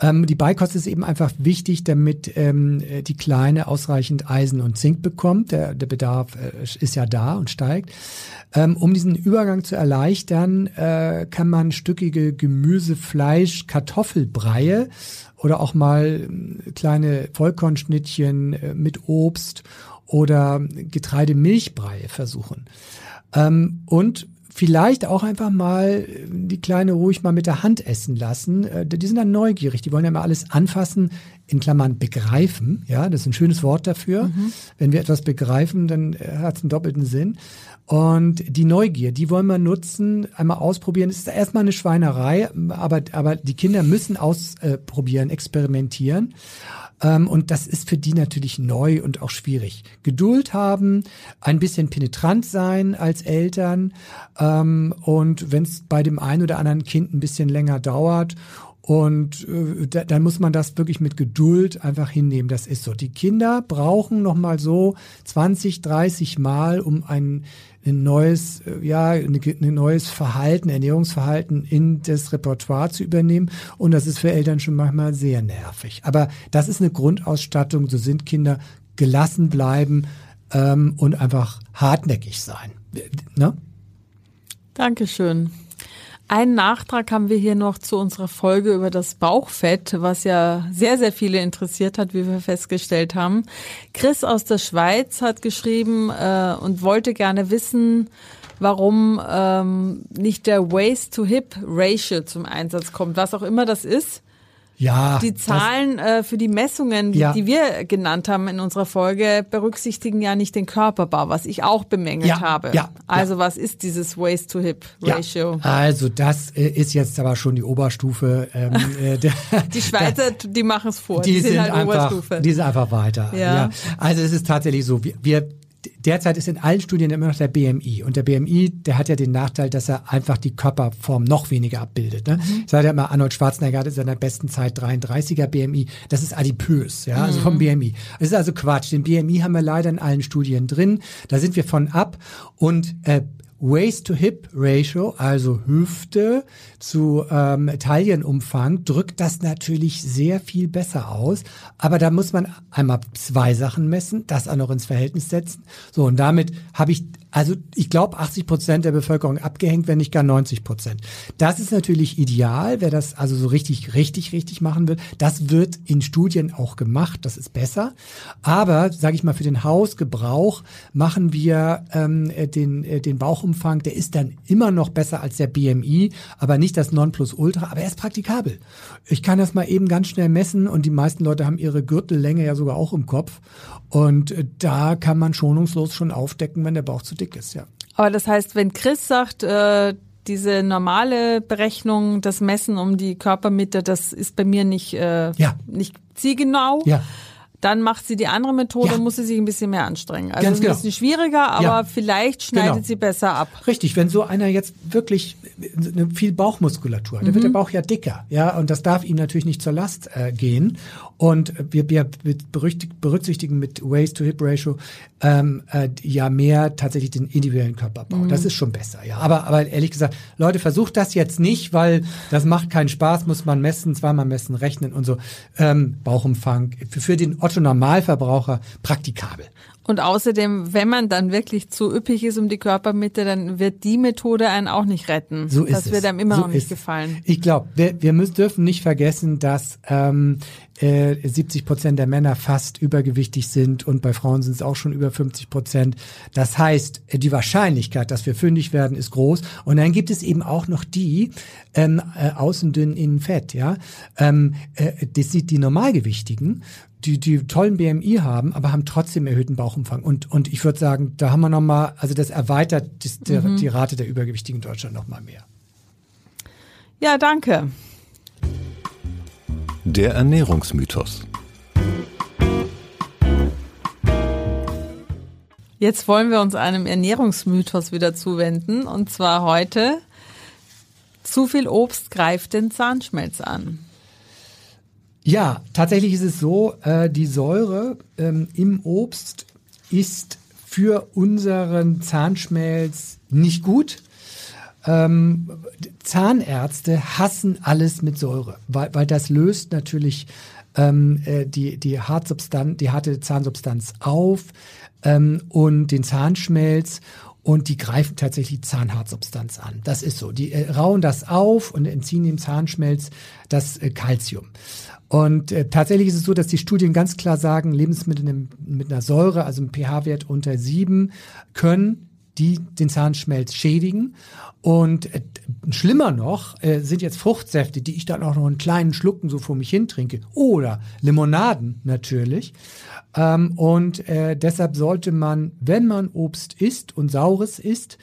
Ähm, die Beikost ist eben einfach wichtig, damit ähm, die Kleine ausreichend Eisen und Zink bekommt. Der, der Bedarf äh, ist ja da und steigt. Ähm, um diesen Übergang zu erleichtern, äh, kann man stückige Gemüse, Fleisch, Kartoffelbreie oder auch mal äh, kleine Vollkornschnittchen äh, mit Obst oder Getreidemilchbrei versuchen. Ähm, und vielleicht auch einfach mal die Kleine ruhig mal mit der Hand essen lassen. Äh, Die sind dann neugierig, die wollen ja immer alles anfassen, in Klammern begreifen. Ja, das ist ein schönes Wort dafür. Wenn wir etwas begreifen, dann hat es einen doppelten Sinn. Und die Neugier, die wollen wir nutzen, einmal ausprobieren. Es ist erstmal eine Schweinerei, aber, aber die Kinder müssen ausprobieren, experimentieren. Ähm, und das ist für die natürlich neu und auch schwierig. Geduld haben, ein bisschen penetrant sein als Eltern ähm, und wenn es bei dem einen oder anderen Kind ein bisschen länger dauert und äh, da, dann muss man das wirklich mit Geduld einfach hinnehmen. Das ist so. Die Kinder brauchen noch mal so 20, 30 Mal, um ein, ein neues, äh, ja, ein, ein neues Verhalten, Ernährungsverhalten in das Repertoire zu übernehmen. Und das ist für Eltern schon manchmal sehr nervig. Aber das ist eine Grundausstattung. So sind Kinder gelassen bleiben ähm, und einfach hartnäckig sein. Ne? Dankeschön. Einen Nachtrag haben wir hier noch zu unserer Folge über das Bauchfett, was ja sehr, sehr viele interessiert hat, wie wir festgestellt haben. Chris aus der Schweiz hat geschrieben äh, und wollte gerne wissen, warum ähm, nicht der Waist-to-Hip-Ratio zum Einsatz kommt, was auch immer das ist. Ja. Die Zahlen äh, für die Messungen, die, Ja. die wir genannt haben in unserer Folge, berücksichtigen ja nicht den Körperbau, was ich auch bemängelt Ja, habe. ja, also was ist dieses Waist-to-Hip-Ratio? Ja, also das äh, ist jetzt aber schon die Oberstufe. Ähm, [laughs] äh, der, Die Schweizer, die machen es vor. die, sind, halt einfach, Oberstufe. die sind einfach weiter. Ja. Also es ist tatsächlich so, wir, wir derzeit ist in allen Studien immer noch der BMI und der BMI, der hat ja den Nachteil, dass er einfach die Körperform noch weniger abbildet. Ne? Ich sage ja immer, Arnold Schwarzenegger hatte in seiner besten Zeit 33er BMI, das ist adipös, ja, also vom BMI. Das ist also Quatsch. Den BMI haben wir leider in allen Studien drin. Da sind wir von ab und äh, Waist-to-Hip-Ratio, also Hüfte zu ähm, Taillenumfang, drückt das natürlich sehr viel besser aus. Aber da muss man einmal zwei Sachen messen, das auch noch ins Verhältnis setzen. So, und damit habe ich, also ich glaube, 80 Prozent der Bevölkerung abgehängt, wenn nicht gar 90 Prozent. Das ist natürlich ideal, wer das also so richtig, richtig, richtig machen will. Das wird in Studien auch gemacht, das ist besser. Aber, sage ich mal, für den Hausgebrauch machen wir ähm, äh, den, äh, den Bauchumfang, der ist dann immer noch besser als der BMI, aber nicht das Nonplusultra, aber er ist praktikabel. Ich kann das mal eben ganz schnell messen und die meisten Leute haben ihre Gürtellänge ja sogar auch im Kopf. Und äh, da kann man schonungslos schon aufdecken, wenn der Bauch zu dick ist, ja. Aber das heißt, wenn Chris sagt, äh, diese normale Berechnung, das Messen um die Körpermitte, das ist bei mir nicht, äh, Ja. nicht zielgenau. Ja. Dann macht sie die andere Methode, Ja. muss sie sich ein bisschen mehr anstrengen. Also Ganz ist genau. ein bisschen schwieriger, aber Ja. vielleicht schneidet Genau. sie besser ab. Richtig, wenn so einer jetzt wirklich eine viel Bauchmuskulatur hat, dann wird der Bauch ja dicker, ja, und das darf ihm natürlich nicht zur Last äh, gehen. Und wir, wir berücksichtigen, mit Waist-to-Hip-Ratio ähm, äh, ja mehr tatsächlich den individuellen Körperbau. Das ist schon besser, ja. Aber, aber ehrlich gesagt, Leute, versucht das jetzt nicht, weil das macht keinen Spaß, muss man messen, zweimal messen, rechnen und so. Ähm, Bauchumfang für, für den Otto-Normalverbraucher praktikabel. Und außerdem, wenn man dann wirklich zu üppig ist um die Körpermitte, dann wird die Methode einen auch nicht retten. So ist das wird einem immer so noch nicht ist gefallen. Ich glaube, wir, wir müssen, dürfen nicht vergessen, dass ähm, äh, 70 Prozent der Männer fast übergewichtig sind und bei Frauen sind es auch schon über 50 Prozent. Das heißt, die Wahrscheinlichkeit, dass wir fündig werden, ist groß. Und dann gibt es eben auch noch die ähm, äh, außen dünn, innen fett. Ja, ähm, äh, das sind die Normalgewichtigen die, die tollen BMI haben, aber haben trotzdem erhöhten Bauchumfang. Und, und ich würde sagen, da haben wir nochmal, also das erweitert das, der, die Rate der Übergewichtigen in Deutschland nochmal mehr. Ja, danke. Der Ernährungsmythos. Jetzt wollen wir uns einem Ernährungsmythos wieder zuwenden. Und zwar heute, zu viel Obst greift den Zahnschmelz an. Ja, tatsächlich ist es so, äh, die Säure ähm, im Obst ist für unseren Zahnschmelz nicht gut. Ähm, Zahnärzte hassen alles mit Säure, weil, weil das löst natürlich ähm, äh, die, die, Hartsubstanz, die harte Zahnsubstanz auf ähm, und den Zahnschmelz und die greifen tatsächlich Zahnhartsubstanz an. Das ist so. Die äh, rauen das auf und entziehen dem Zahnschmelz das äh, Calcium. Und äh, tatsächlich ist es so, dass die Studien ganz klar sagen, Lebensmittel mit einer Säure, also einem pH-Wert unter sieben, können die den Zahnschmelz schädigen. Und äh, schlimmer noch äh, sind jetzt Fruchtsäfte, die ich dann auch noch in kleinen Schlucken so vor mich hin trinke. Oder Limonaden natürlich. Ähm, und äh, deshalb sollte man, wenn man Obst isst und Saures isst,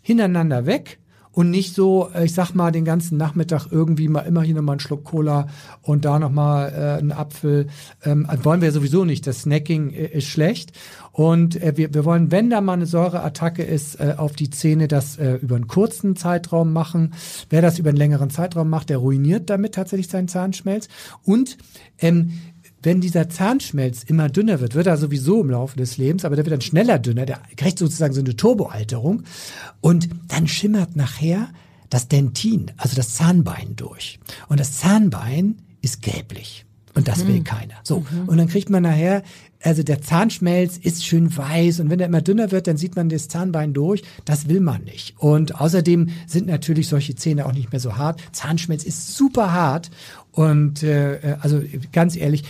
hintereinander weg und nicht so, äh, ich sag mal, den ganzen Nachmittag irgendwie mal immer hier nochmal einen Schluck Cola und da nochmal äh, einen Apfel. Ähm, wollen wir sowieso nicht. Das Snacking äh, ist schlecht. Und äh, wir, wir wollen, wenn da mal eine Säureattacke ist, äh, auf die Zähne das äh, über einen kurzen Zeitraum machen. Wer das über einen längeren Zeitraum macht, der ruiniert damit tatsächlich seinen Zahnschmelz. Und ähm, wenn dieser Zahnschmelz immer dünner wird, wird er sowieso im Laufe des Lebens, aber der wird dann schneller dünner, der kriegt sozusagen so eine Turboalterung und dann schimmert nachher das Dentin, also das Zahnbein durch. Und das Zahnbein ist gelblich. Und das will mhm. keiner. So. Mhm. Und dann kriegt man nachher, also der Zahnschmelz ist schön weiß und wenn der immer dünner wird, dann sieht man das Zahnbein durch. Das will man nicht. Und außerdem sind natürlich solche Zähne auch nicht mehr so hart. Zahnschmelz ist super hart. Und äh, also ganz ehrlich,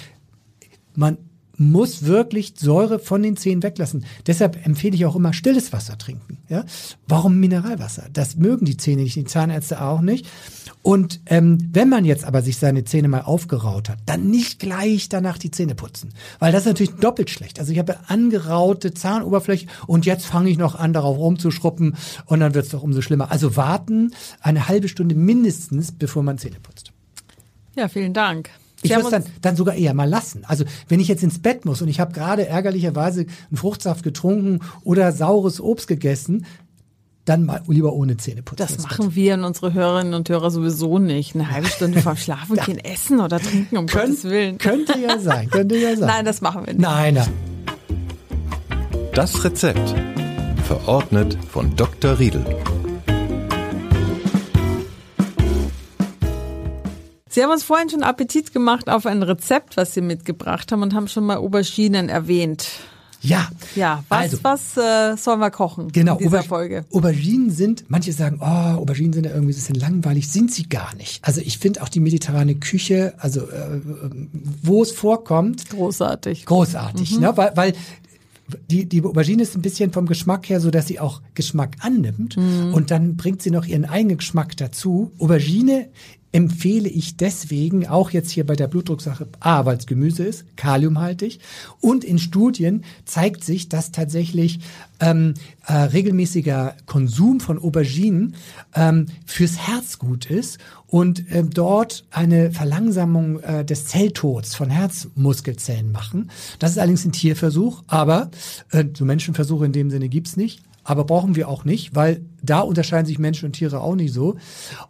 man muss wirklich Säure von den Zähnen weglassen. Deshalb empfehle ich auch immer stilles Wasser trinken. Ja? Warum Mineralwasser? Das mögen die Zähne nicht, die Zahnärzte auch nicht. Und ähm, wenn man jetzt aber sich seine Zähne mal aufgeraut hat, dann nicht gleich danach die Zähne putzen. Weil das ist natürlich doppelt schlecht. Also ich habe angeraute Zahnoberfläche und jetzt fange ich noch an, darauf rumzuschruppen und dann wird es doch umso schlimmer. Also warten eine halbe Stunde mindestens, bevor man Zähne putzt. Ja, vielen Dank. Ich würde es dann, dann sogar eher mal lassen. Also wenn ich jetzt ins Bett muss und ich habe gerade ärgerlicherweise einen Fruchtsaft getrunken oder saures Obst gegessen, dann mal lieber ohne Zähne putzen. Das, machen wir und unsere Hörerinnen und Hörer sowieso nicht. Eine halbe Stunde vorm [laughs] Schlafen gehen essen oder trinken, um Könnt, Gottes Willen. Könnte ja sein, könnte ja sein. [laughs] Nein, das machen wir nicht. Nein, nein. Das Rezept. Verordnet von Dr. Riedel. Sie haben uns vorhin schon Appetit gemacht auf ein Rezept, was Sie mitgebracht haben und haben schon mal Auberginen erwähnt. Ja. Ja, was, also, was äh, sollen wir kochen genau, in dieser Auber Folge? Auberginen sind, manche sagen, oh, Auberginen sind ja irgendwie ein bisschen langweilig, sind sie gar nicht. Also ich finde auch die mediterrane Küche, also äh, wo es vorkommt. Großartig. Großartig, mhm. ne? weil, weil die, die Aubergine ist ein bisschen vom Geschmack her so, dass sie auch Geschmack annimmt mhm. und dann bringt sie noch ihren eigenen Geschmack dazu. Aubergine empfehle ich deswegen auch jetzt hier bei der Blutdrucksache A, weil es Gemüse ist, kaliumhaltig. Und in Studien zeigt sich, dass tatsächlich ähm, äh, regelmäßiger Konsum von Auberginen ähm, fürs Herz gut ist und äh, dort eine Verlangsamung äh, des Zelltods von Herzmuskelzellen machen. Das ist allerdings ein Tierversuch, aber äh, so Menschenversuche in dem Sinne gibt's nicht aber brauchen wir auch nicht, weil da unterscheiden sich Menschen und Tiere auch nicht so.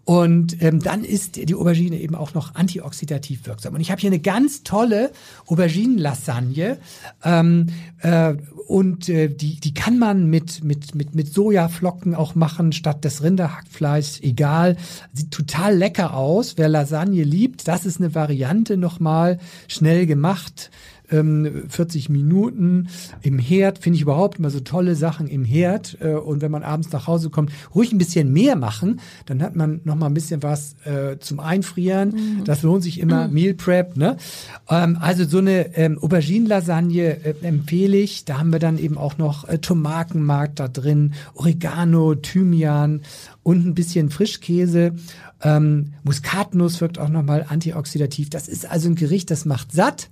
Und ähm, dann ist die Aubergine eben auch noch antioxidativ wirksam. Und ich habe hier eine ganz tolle Auberginenlasagne ähm, äh, und äh, die die kann man mit mit mit mit Sojaflocken auch machen statt des Rinderhackfleisch. Egal, sieht total lecker aus. Wer Lasagne liebt, das ist eine Variante nochmal schnell gemacht ähm, 40 Minuten im Herd. Finde ich überhaupt immer so tolle Sachen im Herd. Äh, und wenn man abends nach Hause kommt, ruhig ein bisschen mehr machen. Dann hat man noch mal ein bisschen was äh, zum Einfrieren. Mhm. Das lohnt sich immer. Mhm. Meal Prep. Ne? Ähm, also so eine ähm, Auberginen-Lasagne äh, empfehle ich. Da haben wir dann eben auch noch äh, Tomatenmark da drin, Oregano, Thymian und ein bisschen Frischkäse. Ähm, Muskatnuss wirkt auch nochmal antioxidativ. Das ist also ein Gericht, das macht satt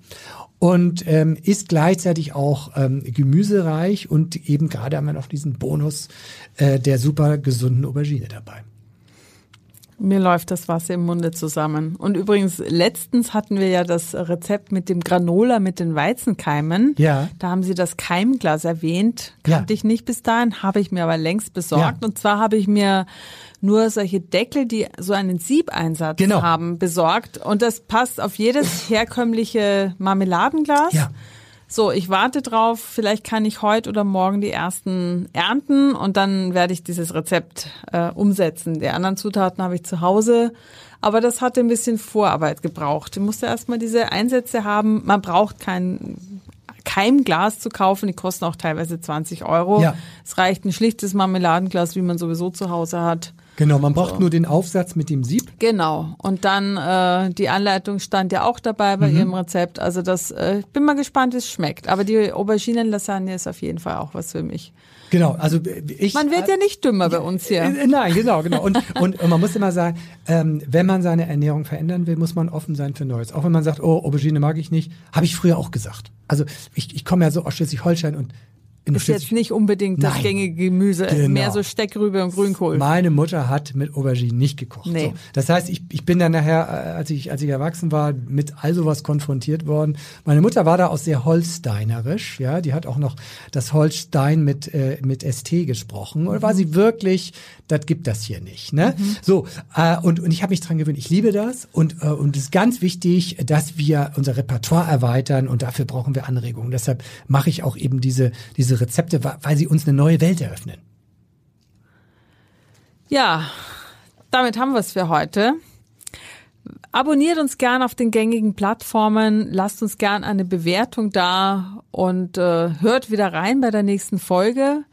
und ähm, ist gleichzeitig auch ähm, gemüsereich und eben gerade haben wir noch diesen Bonus äh, der super gesunden Aubergine dabei. Mir läuft das Wasser im Munde zusammen. Und übrigens, letztens hatten wir ja das Rezept mit dem Granola mit den Weizenkeimen. Ja. Da haben Sie das Keimglas erwähnt. Kannte ja. ich nicht bis dahin, habe ich mir aber längst besorgt. Ja. Und zwar habe ich mir nur solche Deckel, die so einen Siebeinsatz genau. haben, besorgt. Und das passt auf jedes herkömmliche Marmeladenglas. Ja. So, ich warte drauf, vielleicht kann ich heute oder morgen die ersten ernten und dann werde ich dieses Rezept äh, umsetzen. Die anderen Zutaten habe ich zu Hause, aber das hatte ein bisschen Vorarbeit gebraucht. Ich musste erstmal diese Einsätze haben. Man braucht kein Keimglas zu kaufen, die kosten auch teilweise 20 Euro. Ja. Es reicht ein schlichtes Marmeladenglas, wie man sowieso zu Hause hat Genau, man braucht so. nur den Aufsatz mit dem Sieb. Genau. Und dann äh, die Anleitung stand ja auch dabei bei mhm. ihrem Rezept. Also das, äh, ich bin mal gespannt, wie es schmeckt. Aber die Auberginenlasagne ist auf jeden Fall auch was für mich. Genau, also ich. Man wird ja nicht dümmer bei uns hier. Äh, nein, genau, genau. Und, und, und man muss immer sagen, ähm, wenn man seine Ernährung verändern will, muss man offen sein für Neues. Auch wenn man sagt, oh, Aubergine mag ich nicht, habe ich früher auch gesagt. Also ich, ich komme ja so aus Schleswig-Holstein und ist jetzt nicht unbedingt das Nein, gängige Gemüse, genau. mehr so Steckrübe und Grünkohl. Meine Mutter hat mit Aubergine nicht gekocht. Nee. So. Das heißt, ich, ich bin dann nachher, äh, als ich, als ich erwachsen war, mit all sowas konfrontiert worden. Meine Mutter war da auch sehr holsteinerisch, ja, die hat auch noch das Holstein mit, äh, mit ST gesprochen. Oder war sie wirklich, das gibt das hier nicht, ne? Mhm. So, äh, und, und ich habe mich dran gewöhnt, ich liebe das und, äh, und es ist ganz wichtig, dass wir unser Repertoire erweitern und dafür brauchen wir Anregungen. Deshalb mache ich auch eben diese, diese diese Rezepte, weil sie uns eine neue Welt eröffnen. Ja, damit haben wir es für heute. Abonniert uns gern auf den gängigen Plattformen, lasst uns gern eine Bewertung da und äh, hört wieder rein bei der nächsten Folge.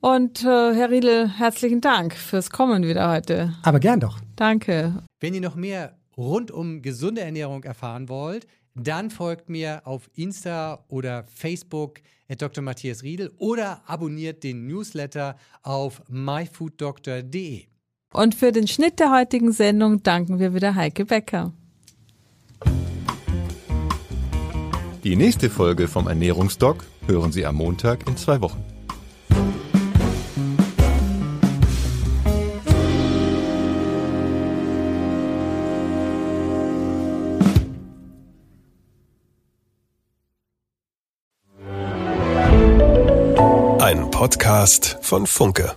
Und äh, Herr Riedel, herzlichen Dank fürs Kommen wieder heute. Aber gern doch. Danke. Wenn ihr noch mehr rund um gesunde Ernährung erfahren wollt, dann folgt mir auf Insta oder Facebook at Dr. Matthias Riedel oder abonniert den Newsletter auf myfooddoctor.de. Und für den Schnitt der heutigen Sendung danken wir wieder Heike Becker. Die nächste Folge vom Ernährungsdoc hören Sie am Montag in zwei Wochen. Podcast von Funke.